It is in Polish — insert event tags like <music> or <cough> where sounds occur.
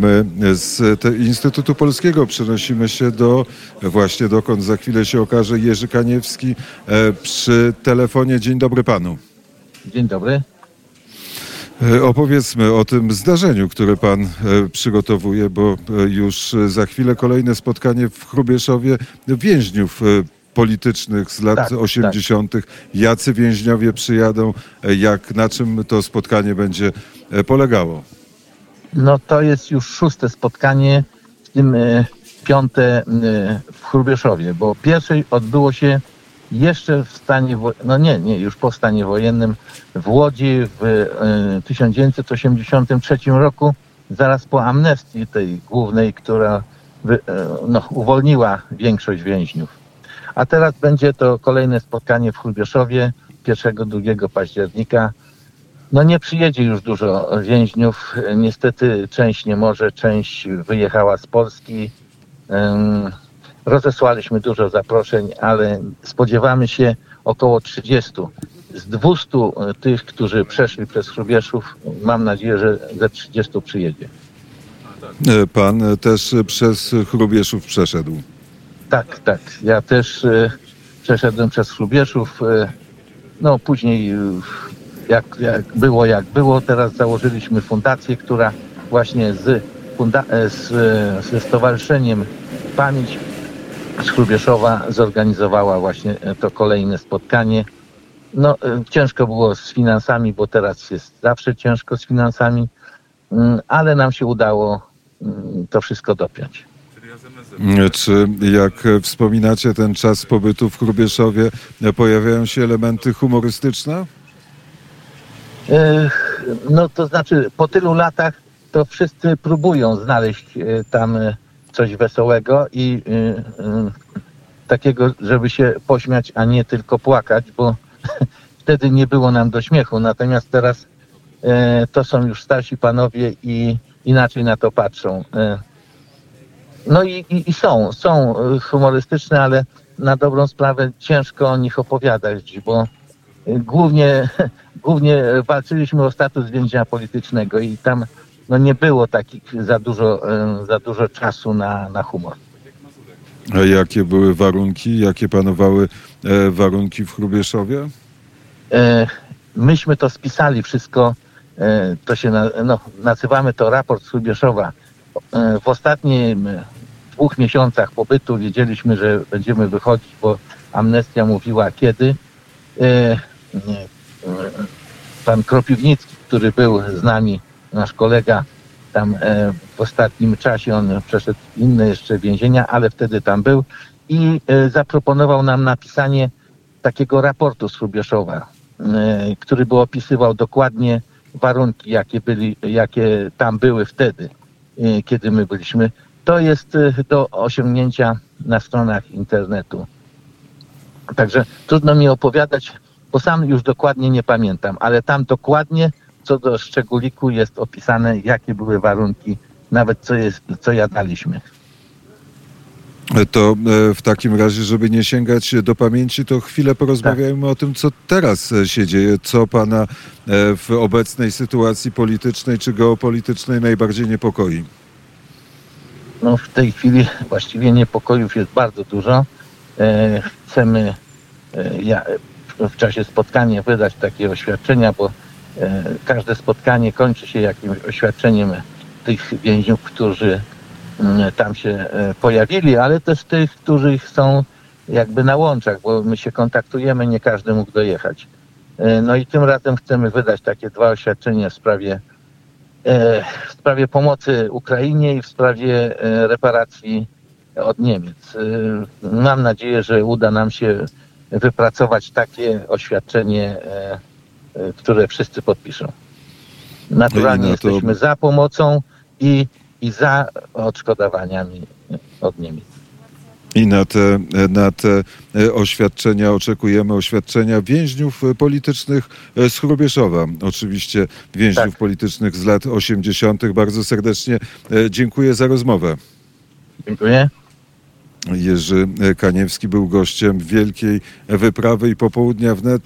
My z Instytutu Polskiego przenosimy się do właśnie dokąd za chwilę się okaże Jerzy Kaniewski e, przy telefonie. Dzień dobry panu. Dzień dobry. E, Opowiedzmy o tym zdarzeniu, które pan e, przygotowuje, bo już za chwilę kolejne spotkanie w Chrubieszowie więźniów politycznych z lat Tak, tak. 80. Jacy więźniowie przyjadą, jak, na czym to spotkanie będzie polegało? No to jest już szóste spotkanie, w tym e, piąte e, w Chrubieszowie, bo pierwsze odbyło się jeszcze w stanie, no nie, nie, już po stanie wojennym w Łodzi w e, 1983 roku, zaraz po amnestii tej głównej, która e, no, uwolniła większość więźniów. A teraz będzie to kolejne spotkanie w Chrubieszowie 1-2 października. No nie przyjedzie już dużo więźniów. Niestety część nie może, część wyjechała z Polski. Rozesłaliśmy dużo zaproszeń, ale spodziewamy się około 30. Z 200 tych, którzy przeszli przez Chrubieszów, mam nadzieję, że ze 30 przyjedzie. E, Pan też przez Chrubieszów przeszedł. Tak, tak. Ja też e, przeszedłem przez Chrubieszów. E, no później jak, jak było, jak było. Teraz założyliśmy fundację, która właśnie z, funda- e, z, e, ze Stowarzyszeniem Pamięć z Chrubieszowa zorganizowała właśnie e, to kolejne spotkanie. No ciężko było z finansami, bo teraz jest zawsze ciężko z finansami, mm, ale nam się udało mm, to wszystko dopiąć. Czy jak wspominacie ten czas pobytu w Chrubieszowie, pojawiają się elementy humorystyczne? No to znaczy, po tylu latach to wszyscy próbują znaleźć e, tam e, coś wesołego i e, takiego, żeby się pośmiać, a nie tylko płakać, bo <laughs> wtedy nie było nam do śmiechu. Natomiast teraz to są już starsi panowie i inaczej na to patrzą. No i, i, i są, są humorystyczne, ale na dobrą sprawę ciężko o nich opowiadać, bo głównie, <laughs> głównie walczyliśmy o status więźnia politycznego i tam no, nie było takich za dużo, e, za dużo czasu na, na humor. A jakie były warunki, jakie panowały e, warunki w Chrubieszowie? E, myśmy to spisali wszystko, to się no, nazywamy to raport z Lubieszowa. E, w ostatnim e, dwóch miesiącach pobytu wiedzieliśmy, że będziemy wychodzić, bo amnestia mówiła kiedy. Pan Kropiwnicki, który był z nami, nasz kolega, tam e, w ostatnim czasie on przeszedł inne jeszcze więzienia, ale wtedy tam był i e, zaproponował nam napisanie takiego raportu z Hrubieszowa, e, który by opisywał dokładnie warunki, jakie, byli, jakie tam były wtedy, kiedy my byliśmy. To jest do osiągnięcia na stronach internetu. Także trudno mi opowiadać, bo sam już dokładnie nie pamiętam, ale tam dokładnie co do szczególiku jest opisane, jakie były warunki, nawet co, jest, co jadaliśmy. To e, w takim razie, żeby nie sięgać do pamięci, to chwilę porozmawiajmy o tym, co teraz e, się dzieje, co pana e, w obecnej sytuacji politycznej czy geopolitycznej najbardziej niepokoi. No w tej chwili właściwie niepokojów jest bardzo dużo. Chcemy ja, w czasie spotkania wydać takie oświadczenia, bo e, każde spotkanie kończy się jakimś oświadczeniem tych więźniów, którzy mm, tam się e, pojawili, ale też tych, którzy są jakby na łączach, bo my się kontaktujemy, nie każdy mógł dojechać. E, No i tym razem chcemy wydać takie dwa oświadczenia w sprawie w sprawie pomocy Ukrainie i w sprawie reparacji od Niemiec. Mam nadzieję, że uda nam się wypracować takie oświadczenie, e, e, które wszyscy podpiszą. Naturalnie No to- jesteśmy za pomocą i, i za odszkodowaniami od Niemiec. I na te, na te e, oświadczenia oczekujemy oświadczenia więźniów politycznych z Chrubieszowa. Oczywiście więźniów Tak. politycznych z lat 80. Bardzo serdecznie dziękuję za rozmowę. Dziękuję. Jerzy Kaniewski był gościem wielkiej wyprawy i popołudnia wnet.